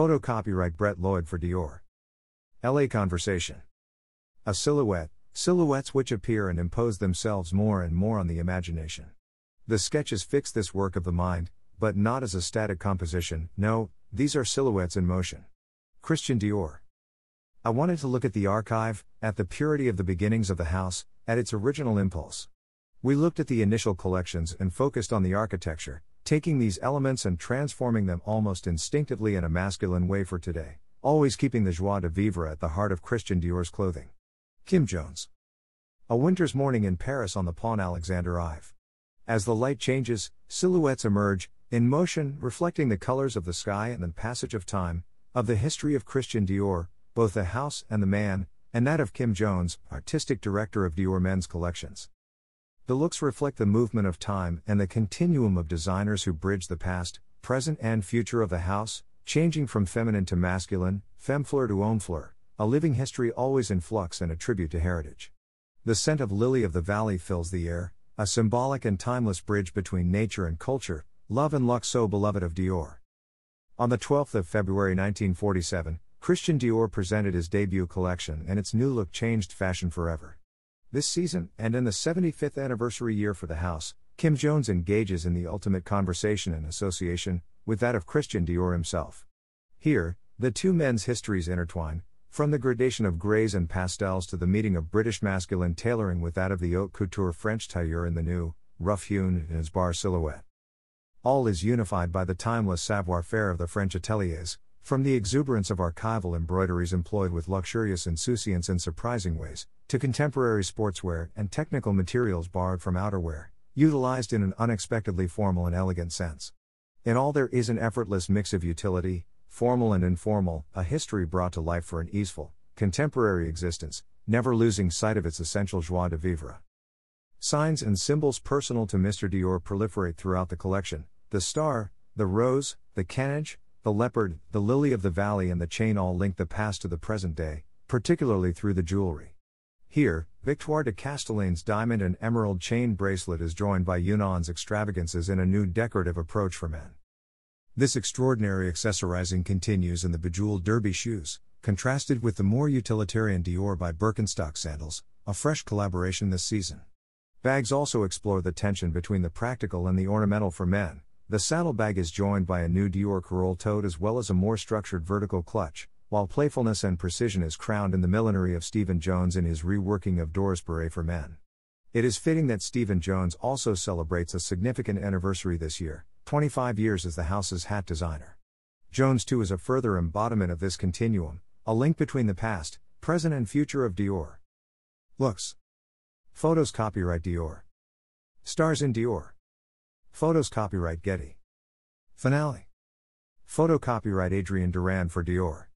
Photo copyright Brett Lloyd for Dior. LA Conversation. A silhouette, silhouettes which appear and impose themselves more and more on the imagination. The sketches fix this work of the mind, but not as a static composition, no, these are silhouettes in motion. Christian Dior. I wanted to look at the archive, at the purity of the beginnings of the house, at its original impulse. We looked at the initial collections and focused on the architecture, taking these elements and transforming them almost instinctively in a masculine way for today, always keeping the joie de vivre at the heart of Christian Dior's clothing. Kim Jones. A winter's morning in Paris on the Pont Alexander Ive. As the light changes, silhouettes emerge, in motion, reflecting the colors of the sky and the passage of time, of the history of Christian Dior, both the house and the man, and that of Kim Jones, artistic director of Dior men's collections. The looks reflect the movement of time and the continuum of designers who bridge the past, present, and future of the house, changing from feminine to masculine, femme fleur to homme fleur, a living history always in flux and a tribute to heritage. The scent of lily of the valley fills the air, a symbolic and timeless bridge between nature and culture, love and luck so beloved of Dior. On the 12th of February 1947, Christian Dior presented his debut collection and its new look changed fashion forever. This season, and in the 75th anniversary year for the house, Kim Jones engages in the ultimate conversation and association, with that of Christian Dior himself. Here, the two men's histories intertwine, from the gradation of greys and pastels to the meeting of British masculine tailoring with that of the haute couture French tailleur in the new, rough hewn and bar silhouette. All is unified by the timeless savoir faire of the French ateliers, from the exuberance of archival embroideries employed with luxurious insouciance in surprising ways, to contemporary sportswear and technical materials borrowed from outerwear, utilized in an unexpectedly formal and elegant sense. In all, there is an effortless mix of utility, formal and informal, a history brought to life for an easeful, contemporary existence, never losing sight of its essential joie de vivre. Signs and symbols personal to Mr. Dior proliferate throughout the collection the star, the rose, the cannage, the leopard, the lily of the valley, and the chain all link the past to the present day, particularly through the jewelry. Here, Victoire de Castellane's diamond and emerald chain bracelet is joined by Yoon Ahn's extravagances in a new decorative approach for men. This extraordinary accessorizing continues in the bejeweled derby shoes, contrasted with the more utilitarian Dior by Birkenstock sandals, a fresh collaboration this season. Bags also explore the tension between the practical and the ornamental for men. The saddlebag is joined by a new Dior Carole tote as well as a more structured vertical clutch, while playfulness and precision is crowned in the millinery of Stephen Jones in his reworking of Doris Beret for men. It is fitting that Stephen Jones also celebrates a significant anniversary this year 25 years as the house's hat designer. Jones, too, is a further embodiment of this continuum, a link between the past, present, and future of Dior. Looks. Photos copyright Dior. Stars in Dior. Photos copyright Getty. Finale. Photo copyright Adrien Dirand for Dior.